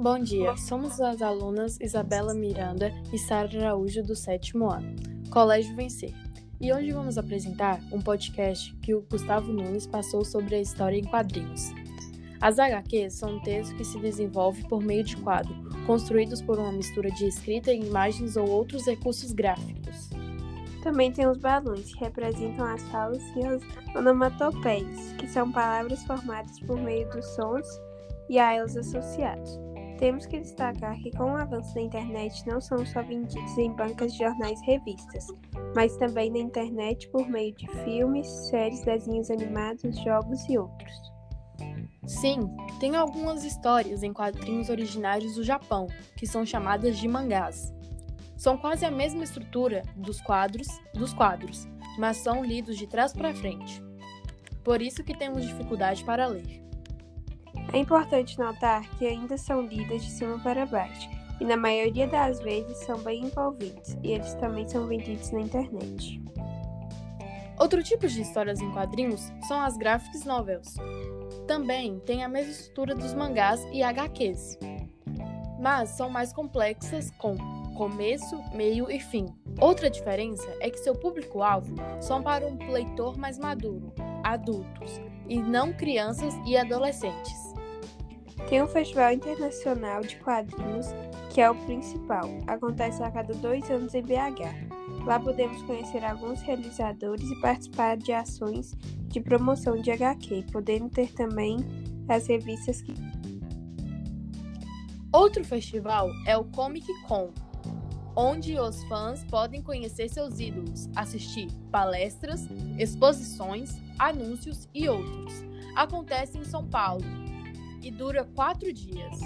Bom dia, somos as alunas Isabela Miranda e Sara Araújo do sétimo ano, Colégio Vencer. E hoje vamos apresentar um podcast que o Gustavo Nunes passou sobre a história em quadrinhos. As HQs são um texto que se desenvolve por meio de quadro, construídos por uma mistura de escrita, imagens ou outros recursos gráficos. Também tem os balões, que representam as falas e as onomatopeias, que são palavras formadas por meio dos sons e a elas associados. Temos que destacar que, com o avanço da internet, não são só vendidos em bancas de jornais e revistas, mas também na internet por meio de filmes, séries, desenhos animados, jogos e outros. Sim, tem algumas histórias em quadrinhos originários do Japão, que são chamadas de mangás. São quase a mesma estrutura dos quadros dos quadros, mas são lidos de trás para frente. Por isso que temos dificuldade para ler. É importante notar que ainda são lidas de cima para baixo, e na maioria das vezes são bem envolventes, e eles também são vendidos na internet. Outro tipo de histórias em quadrinhos são as graphic novels. Também tem a mesma estrutura dos mangás e HQs, mas são mais complexas com começo, meio e fim. Outra diferença é que seu público-alvo são para um leitor mais maduro, adultos, e não crianças e adolescentes. Tem um festival internacional de quadrinhos, que é o principal. Acontece a cada dois anos em BH. Lá podemos conhecer alguns realizadores e participar de ações de promoção de HQ, podendo ter também as revistas que. Outro festival é o Comic Con, onde os fãs podem conhecer seus ídolos, assistir palestras, exposições, anúncios e outros. Acontece em São Paulo, e dura quatro dias.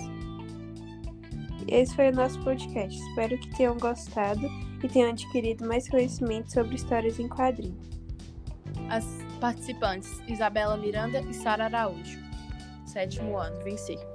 Esse foi o nosso podcast. Espero que tenham gostado e tenham adquirido mais conhecimento sobre histórias em quadrinhos. As participantes Isabela Miranda e Sara Araújo. Sétimo ano, vencer.